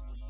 Steve.